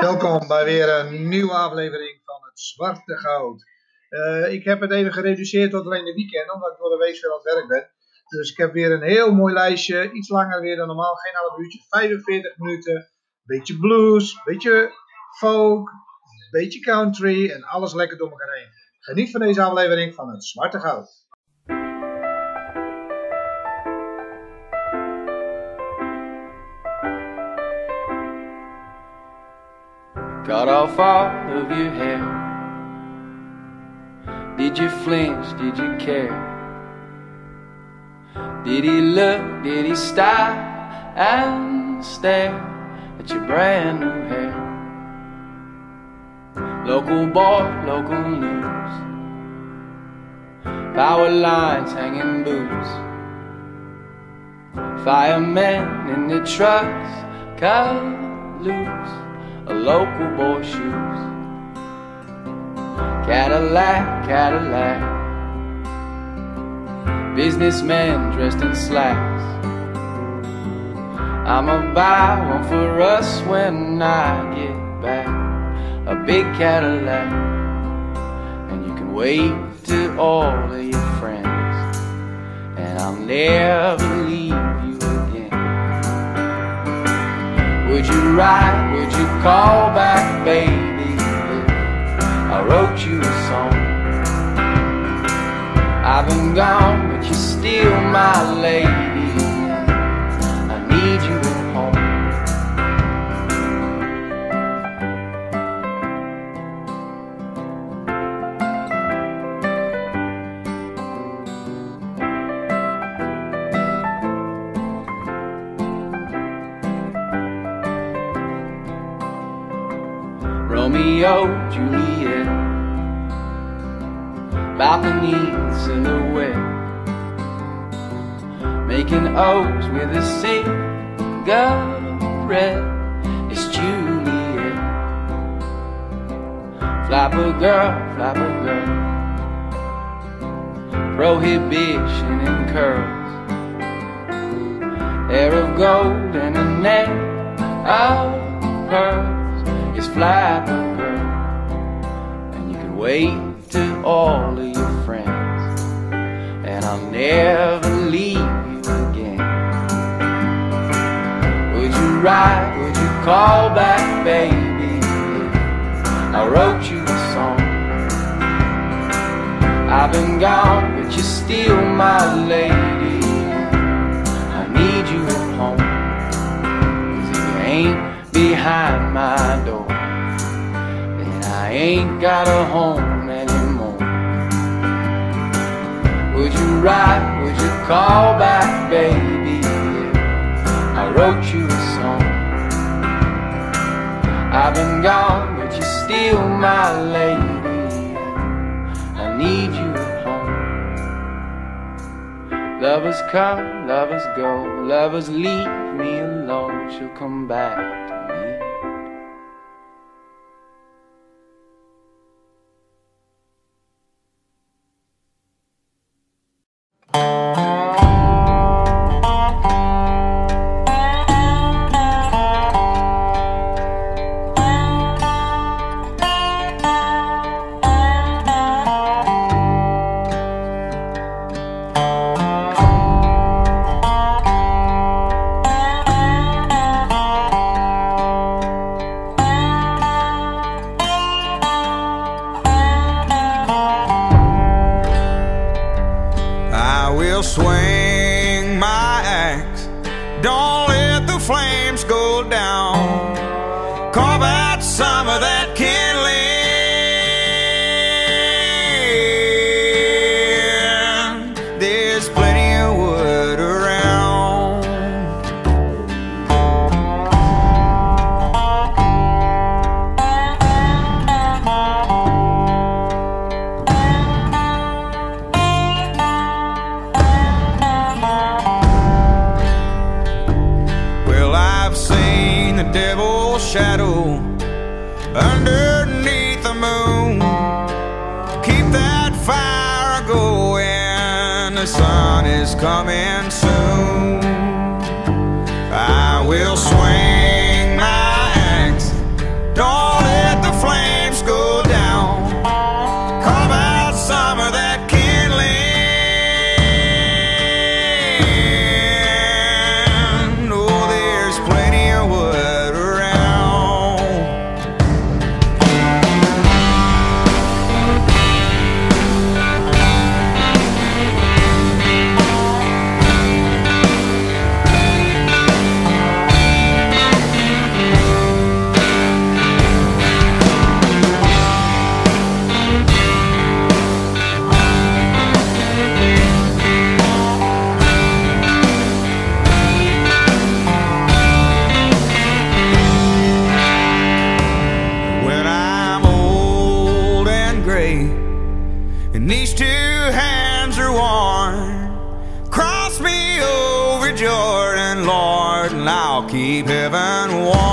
Welkom bij weer een nieuwe aflevering van het Zwarte Goud. Uh, ik heb het even gereduceerd tot alleen de weekend, omdat ik door de week veel aan het werk ben. Dus ik heb weer een heel mooi lijstje, iets langer weer dan normaal, geen half uurtje, 45 minuten. Beetje blues, beetje folk, beetje country en alles lekker door elkaar heen. Geniet van deze aflevering van het Zwarte Goud. Cut off all of your hair. Did you flinch? Did you care? Did he look? Did he stop and stare at your brand new hair? Local boy, local news. Power lines hanging boots. Firemen in the trucks cut loose a local boy's shoes. Cadillac, Cadillac. Businessmen dressed in slacks. I'ma buy one for us when I get back. A big Cadillac. And you can wave to all of your friends. And I'll never leave you Would you ride? Would you call back, baby? I wrote you a song. I've been gone, but you're still my lady. I need you balcony silhouette, making O's with a cigarette. It's Juliet, flapper girl, flapper girl, prohibition in curls, hair of gold and a neck of pearls is flapper girl, and you can wait to all of your friends, and I'll never leave you again. Would you ride? Would you call back, baby? I wrote you a song. I've been gone, but you're still my lady. I need you at home. Cause if you ain't behind my door, then I ain't got a home Would you ride? Would you call back, baby? I wrote you a song. I've been gone, but you're still my lady. I need you at home. Lovers come, lovers go, lovers leave me alone. She'll come back and these two hands are worn. Cross me over Jordan, Lord, and I'll keep heaven warm.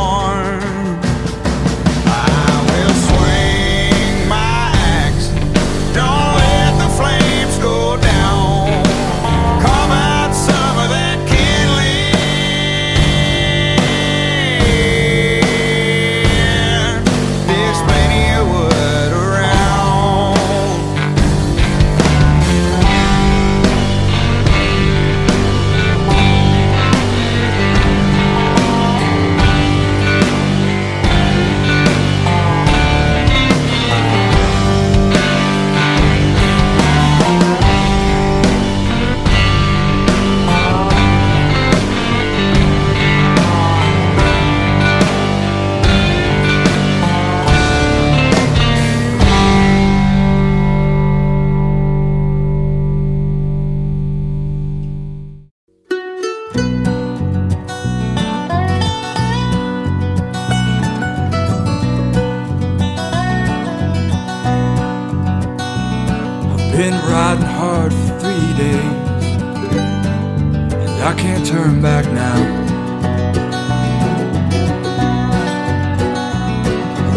Can't turn back now.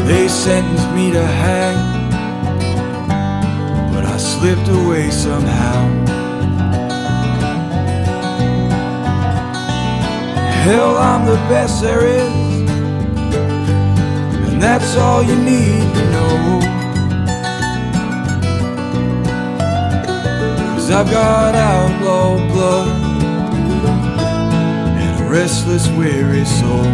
They sentenced me to hang, but I slipped away somehow. Hell, I'm the best there is, and that's all you need to know. Cause I've got outlaw blood restless, weary soul.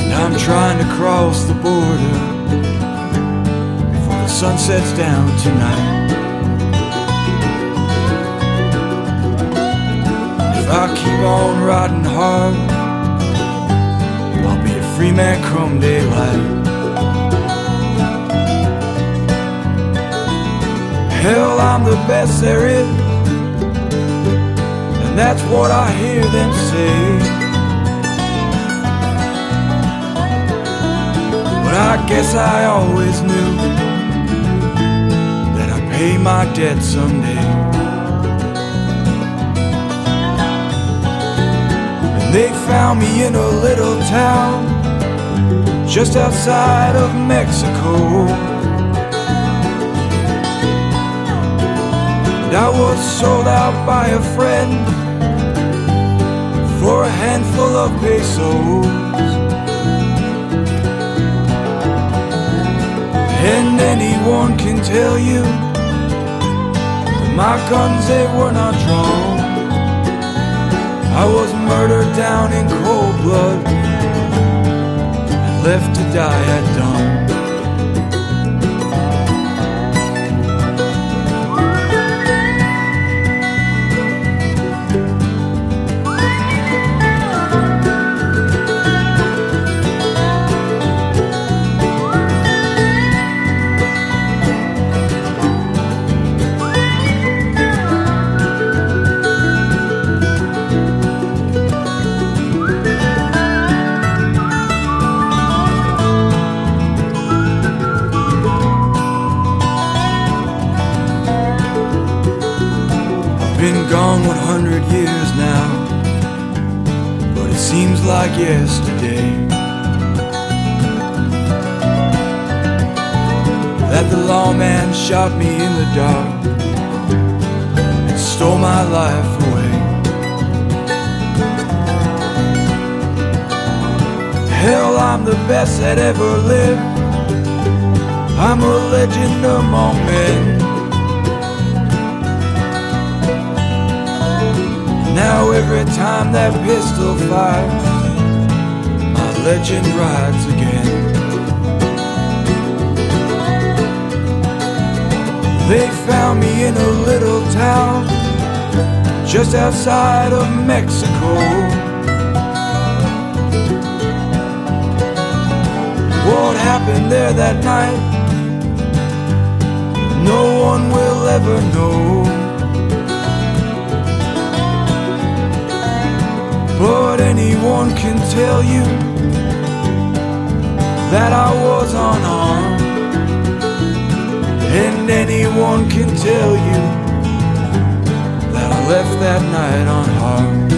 And I'm trying to cross the border before the sun sets down tonight. If I keep on riding hard, I'll be a free man come daylight. Hell, I'm the best there is. That's what I hear them say. But I guess I always knew that I'd pay my debt someday. And they found me in a little town just outside of Mexico. And I was sold out by a friend handful of pesos. And anyone can tell you my guns they were not drawn. I was murdered down in cold blood and left to die at dawn. Gone 100 years now, but it seems like yesterday. That the lawman shot me in the dark and stole my life away. Hell, I'm the best that ever lived. I'm a legend among men. Now every time that pistol fires, my legend rides again. They found me in a little town just outside of Mexico. What happened there that night? No one will ever know. But anyone can tell you that I was unarmed. And anyone can tell you that I left that night unharmed.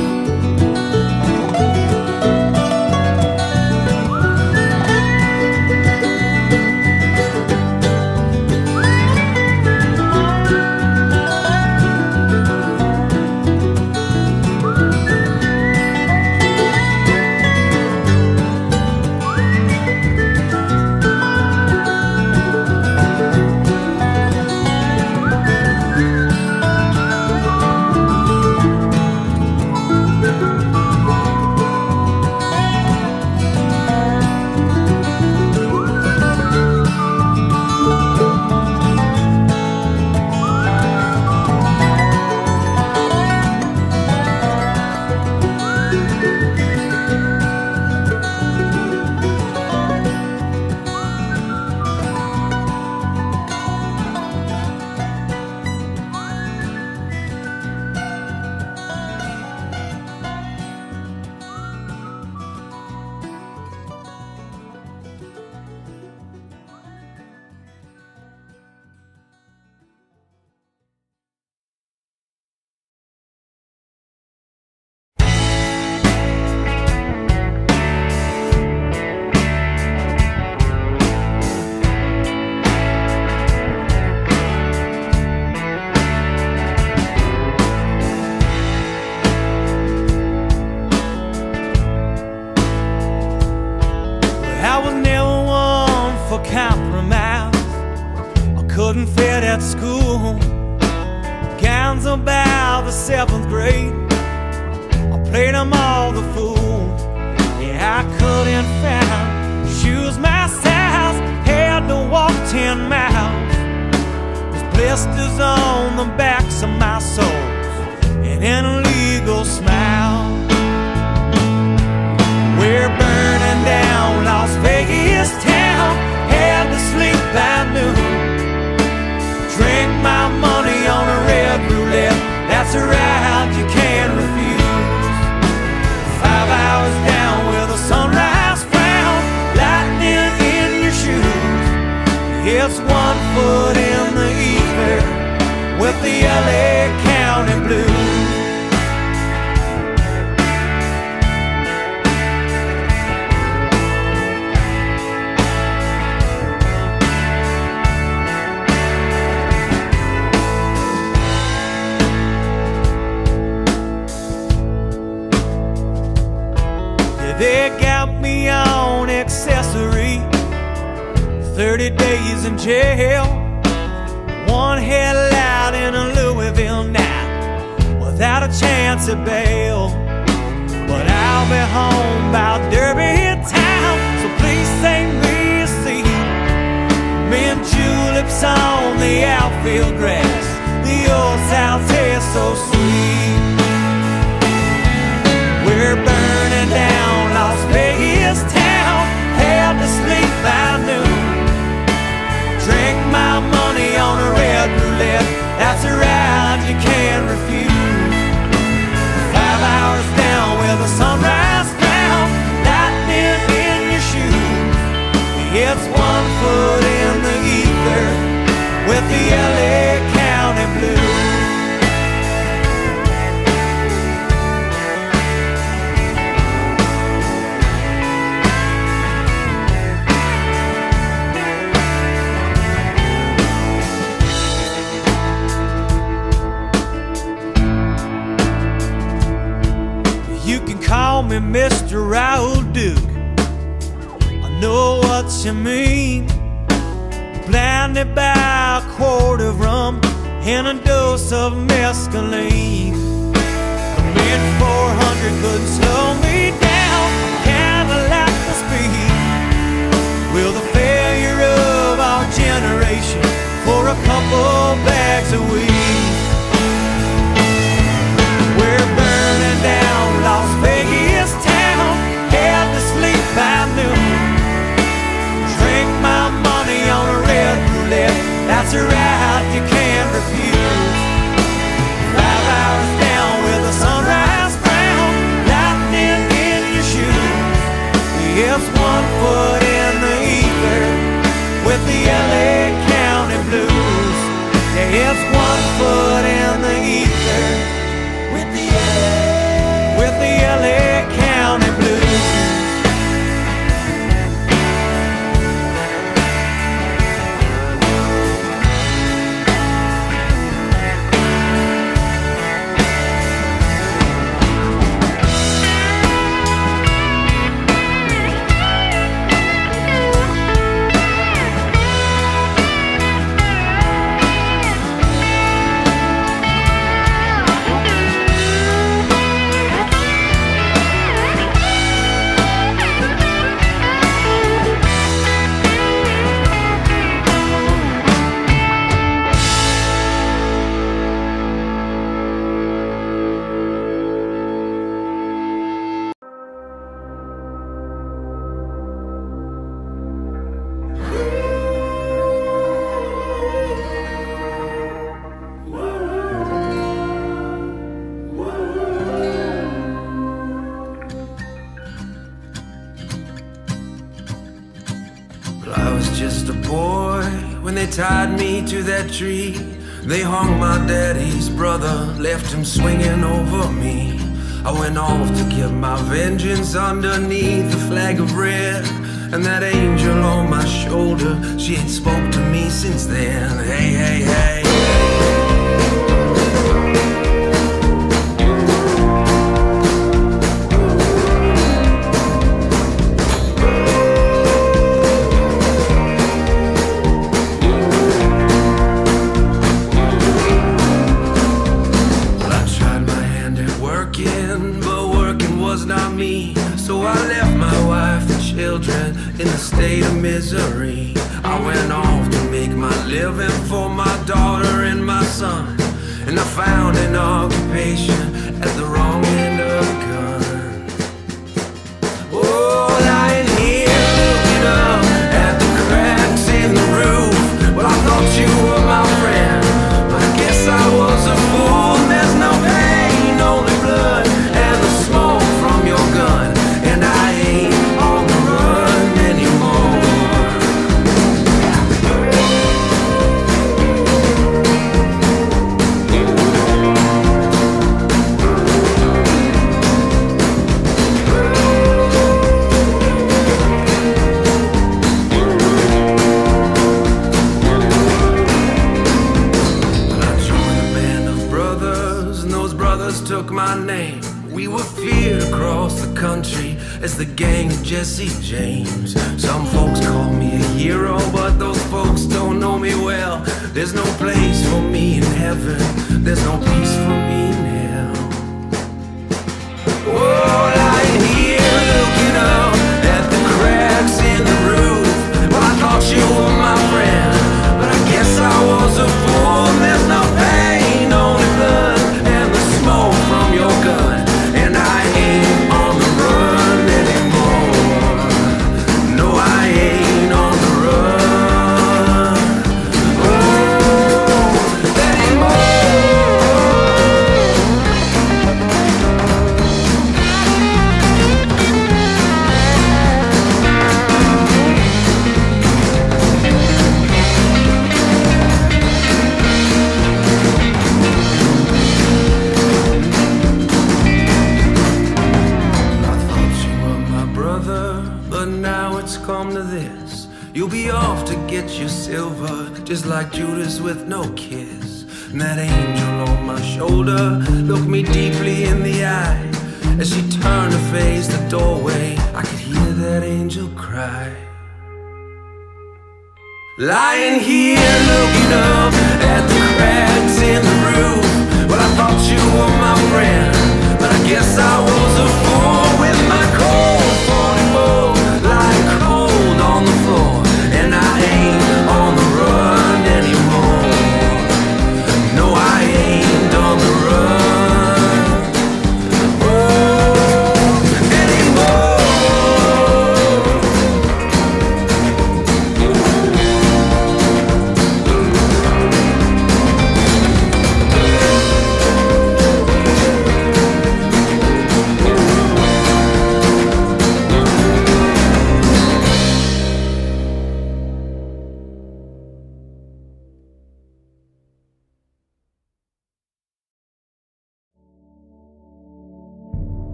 on the backs of my souls and an illegal smile. was in jail. One hell out in a Louisville night, without a chance of bail. But I'll be home by Derby town, so please save me a seat. Mint Juleps on the outfield grass, the old south here so sweet. Just one foot. Daddy's brother, left him swinging over me. I went off to get my vengeance underneath the flag of red. And that angel on my shoulder, she ain't spoke to me since then. Hey, hey, hey. Brothers took my name. We were feared across the country as the gang of Jesse James. Some folks call me a hero, but those folks don't know me well. There's no place for me in heaven, there's no peace for me in hell. Oh, lying here looking up at the cracks in the roof. Well, I thought you were my friend, but I guess I was a fool. There's no pain, just like Judas with no kiss. And that angel on my shoulder looked me deeply in the eye. As she turned to face the doorway, I could hear that angel cry. Lying here looking up at the cracks in the roof. Well, I thought you were my friend, but I guess I was a fool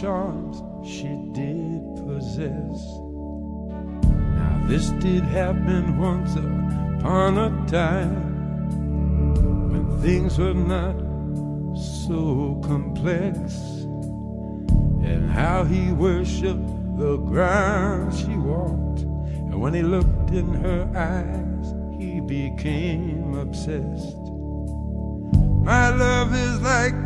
charms she did possess. Now, this did happen once upon a time when things were not so complex and how he worshiped the ground she walked and when he looked in her eyes he became obsessed my love is like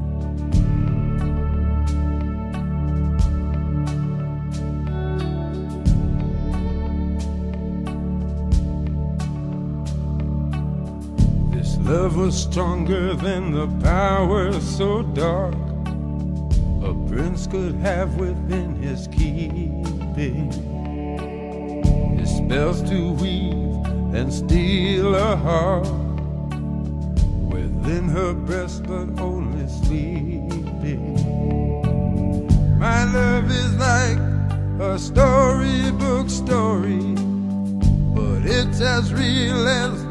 Love was stronger than the power so dark a prince could have within his keeping. His spells to weave and steal a heart within her breast, but only sleeping. My love is like a storybook story, but it's as real as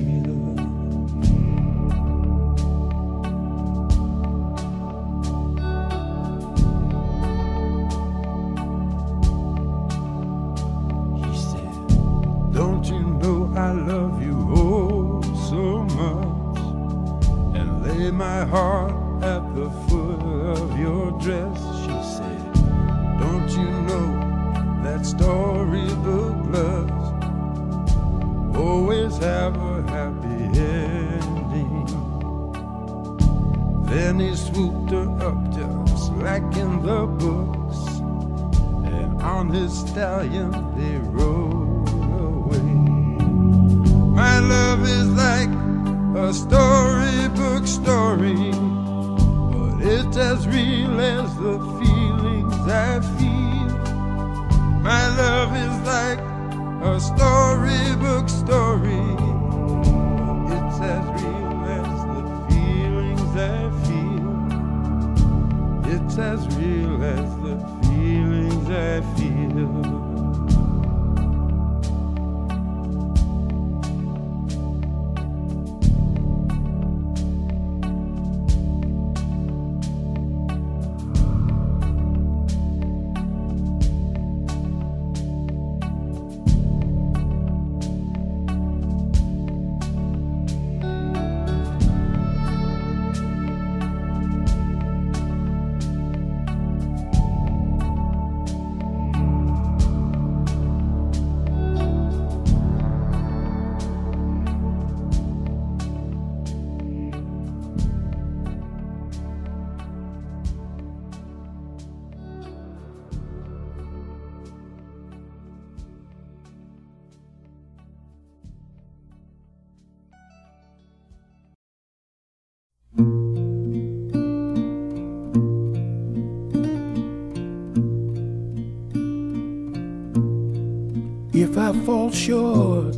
If I fall short,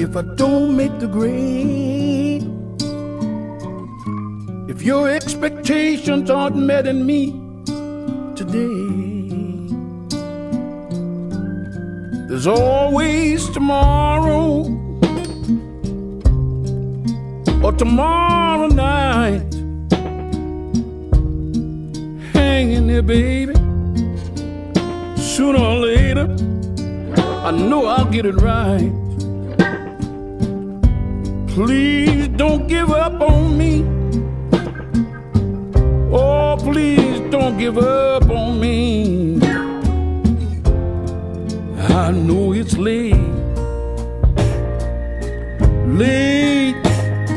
if I don't make the grade, if your expectations aren't met in me today, there's always tomorrow or tomorrow night hanging there, baby sooner or later, I know I'll get it right. Please don't give up on me. Oh, please don't give up on me. I know it's late, late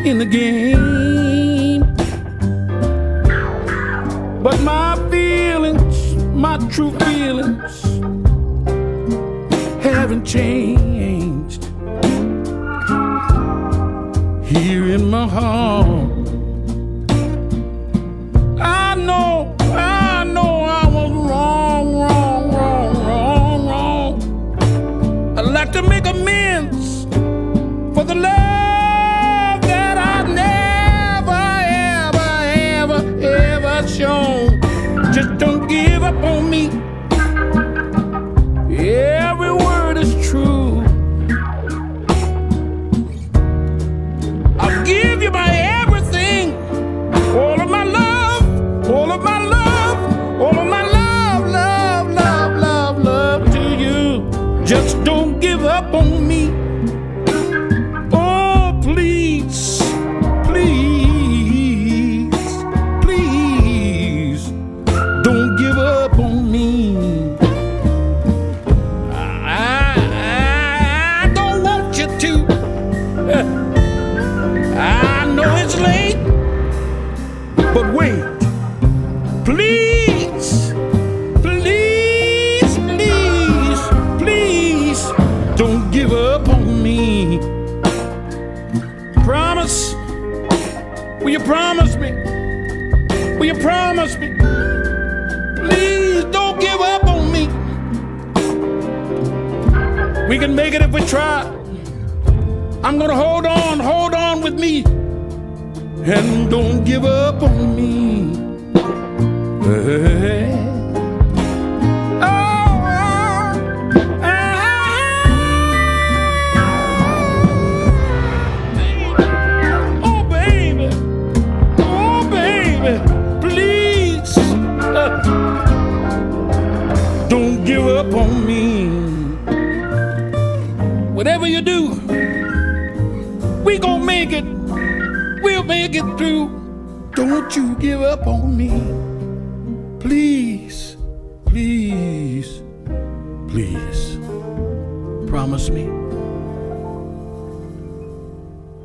in the game. But my feelings, my true feelings, changed. Here in my heart,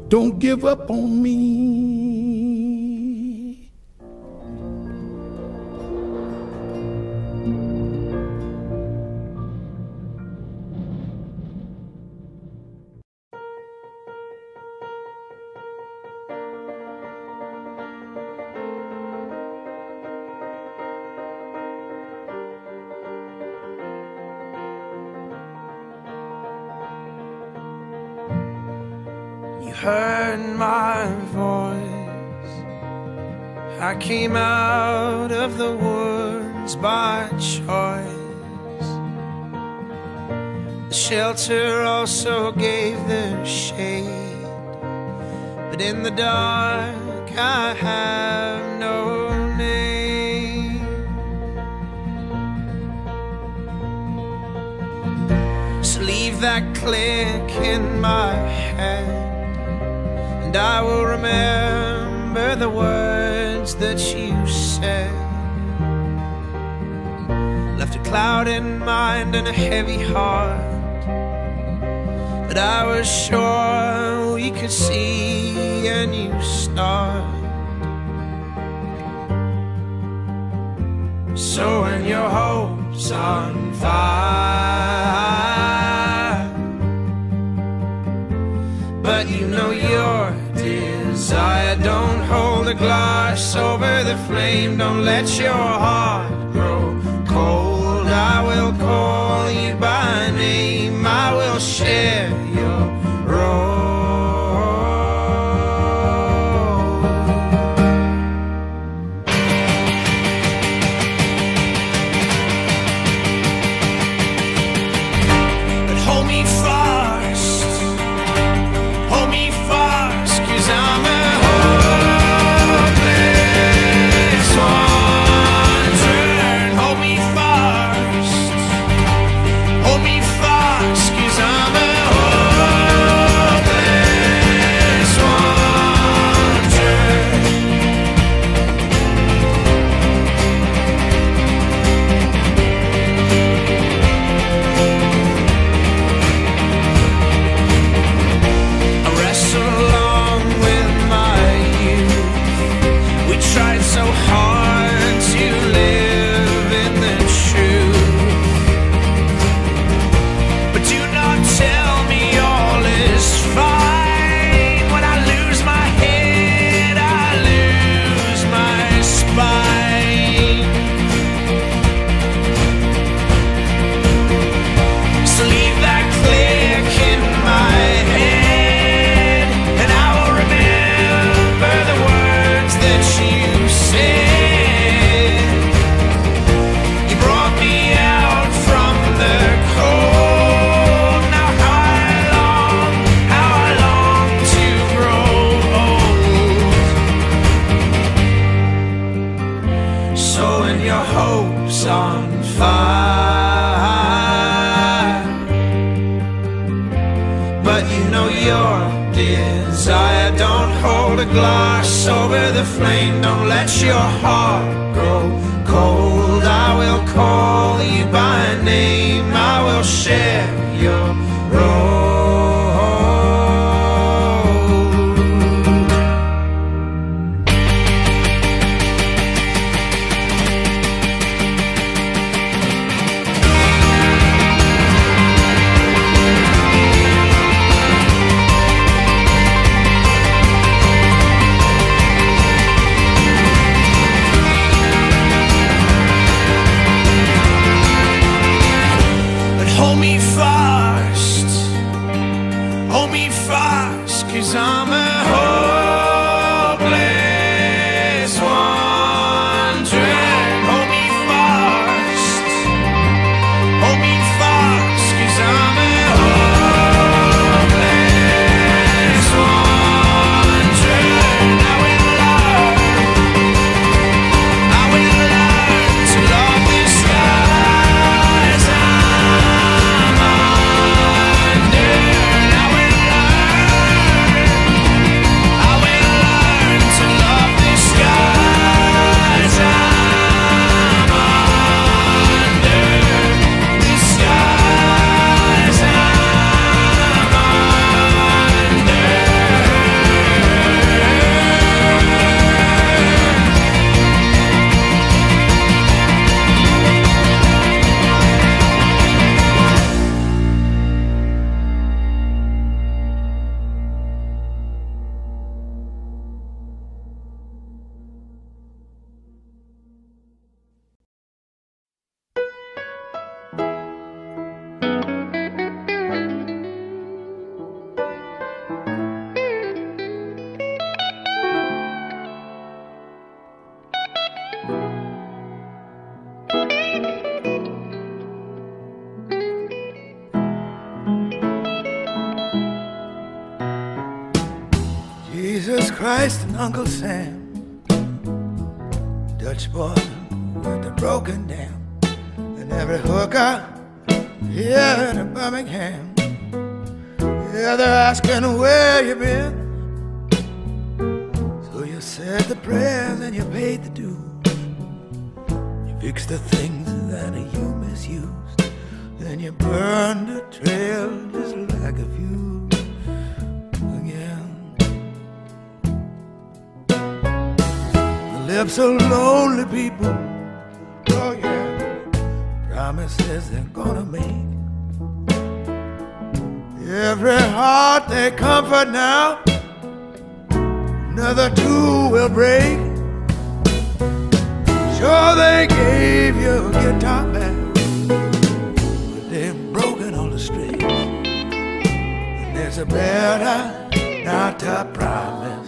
Don't give up on me. fire. But you know your desire. Don't hold a glass over the flame. Don't let your heart grow cold. I will call you by name. I will share. Christ and Uncle Sam, Dutch boy with the broken dam, and every hooker here in Birmingham. Yeah, they're asking where you been. So you said the prayers and you paid the dues. You fixed the things that you misused. Then you burned the trail just like a fuse The lips of lonely people. Oh yeah. Promises they're gonna make. Every heart they comfort now. Another two will break. Sure they gave you a guitar back. But they've broken on the strings. And there's a better not a promise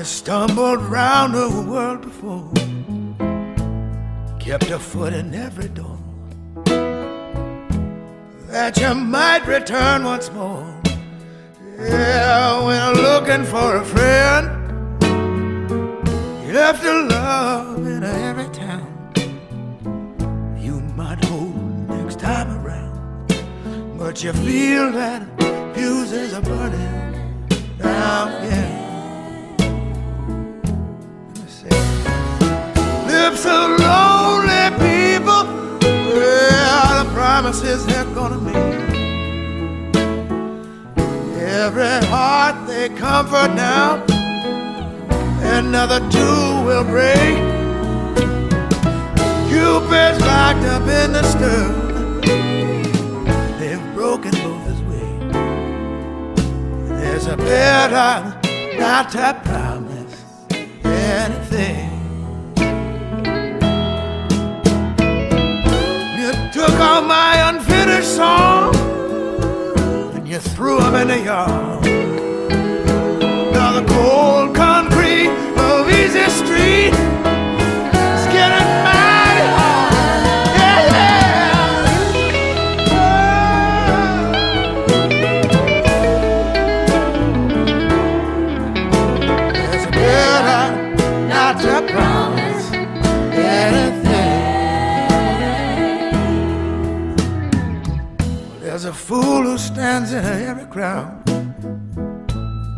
You stumbled round the world before, kept a foot in every door. That you might return once more. Yeah, when looking for a friend, you left a love in every town. You might hold next time around, but you feel that fuses are burning down. Yeah. Lips of lonely people, well, the promises they're gonna make. Every heart they comfort now, another two will break. Cupid's locked up in the stern, they've broken both his way. There's a better not to promise anything. Took all my unfinished songs and you threw them in the yard. Now the cold concrete of Easy Street every crowd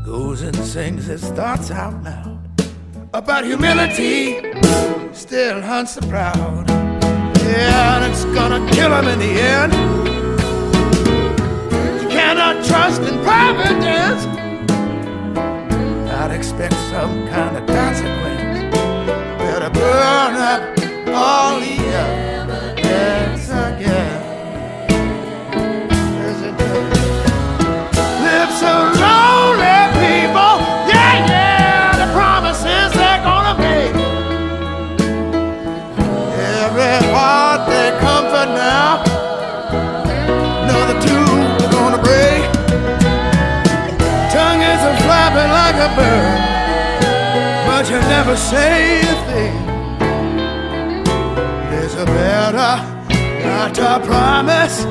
goes and sings his thoughts out loud about humility, still hunts the proud. Yeah, and it's gonna kill him in the end. You cannot trust in providence. I'd expect some kind of consequence. Better burn up all the evidence never say a thing. It's a better not to promise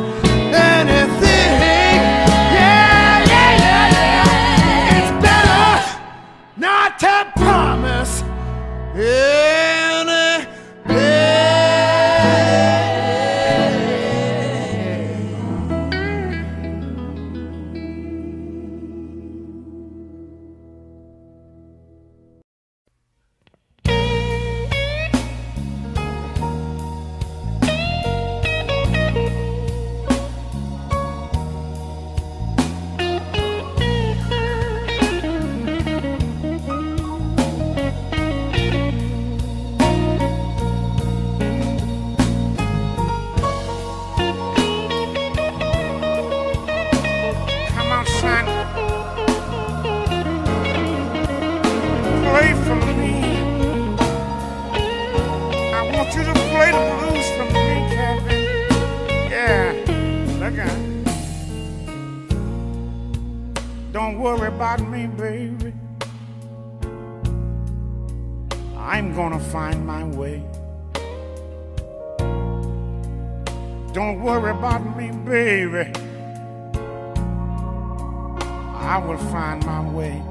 worry about me, baby. I will find my way.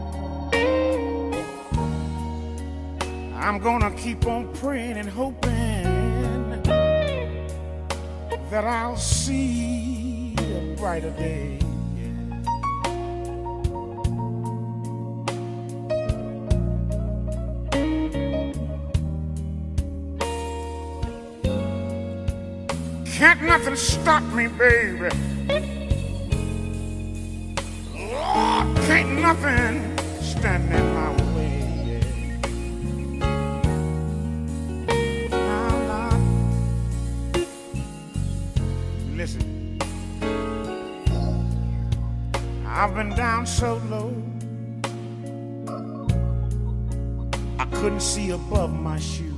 I'm gonna keep on praying and hoping that I'll see a brighter day. Can't nothing stop me, baby. Lord, can't nothing stand in my way. Now, Listen, I've been down so low, I couldn't see above my shoes.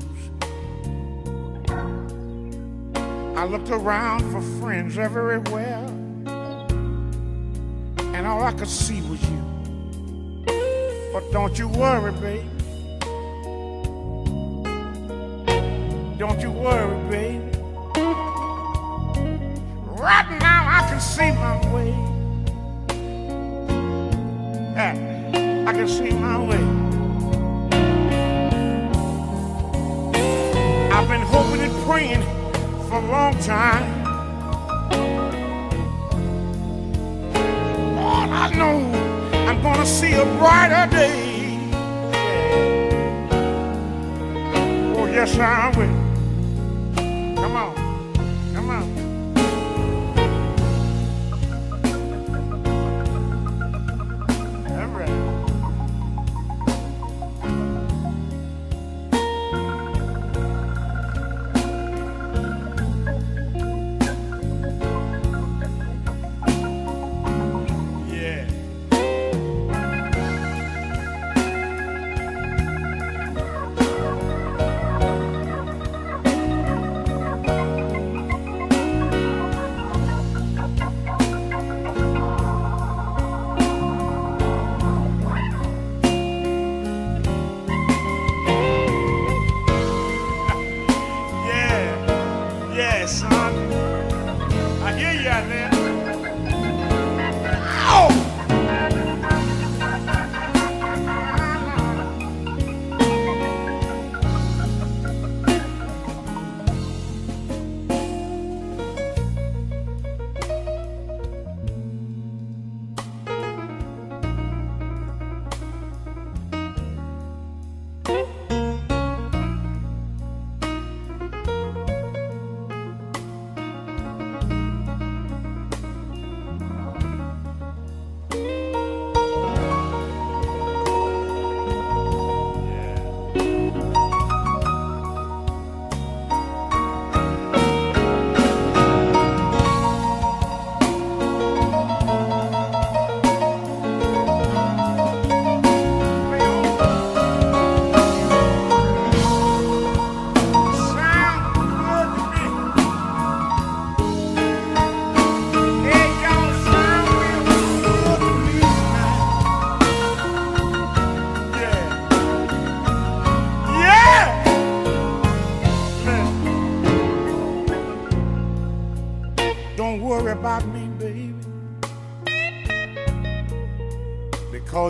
I looked around for friends everywhere and all I could see was you. But don't you worry, babe. Don't you worry, babe.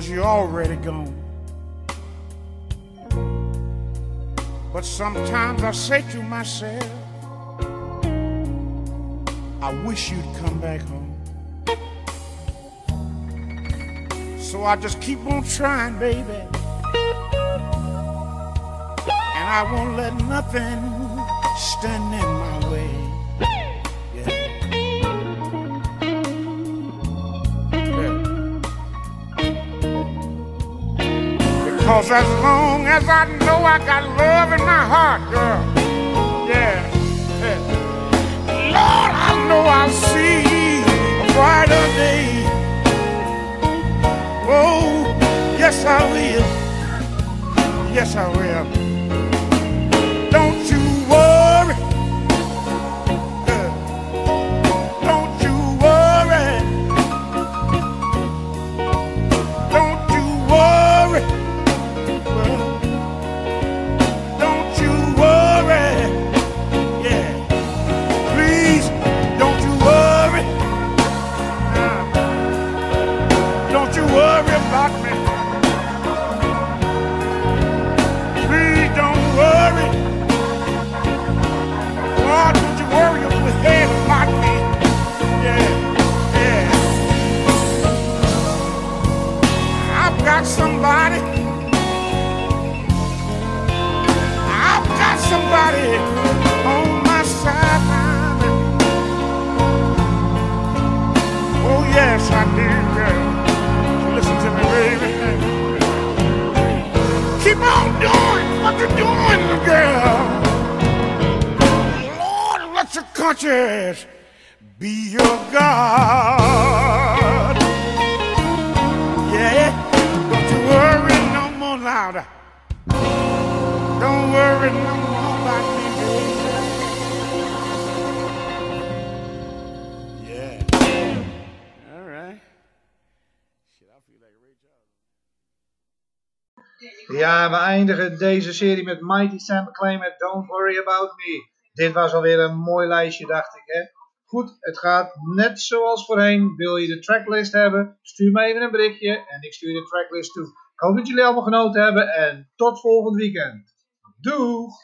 Because you're already gone. But sometimes I say to myself, I wish you'd come back home. So I just keep on trying, baby. And I won't let nothing stand in Because as long as I know I got love in my heart, girl. Yeah. Lord, I know I'll see a brighter day. Oh, yes, I will. Yes, I will. Deze serie met Mighty Sam McClain Don't Worry About Me. Dit was alweer een mooi lijstje, dacht ik. Hè? Goed, het gaat net zoals voorheen. Wil je de tracklist hebben? Stuur me even een berichtje en ik stuur de tracklist toe. Ik hoop dat jullie allemaal genoten hebben en tot volgend weekend. Doeg!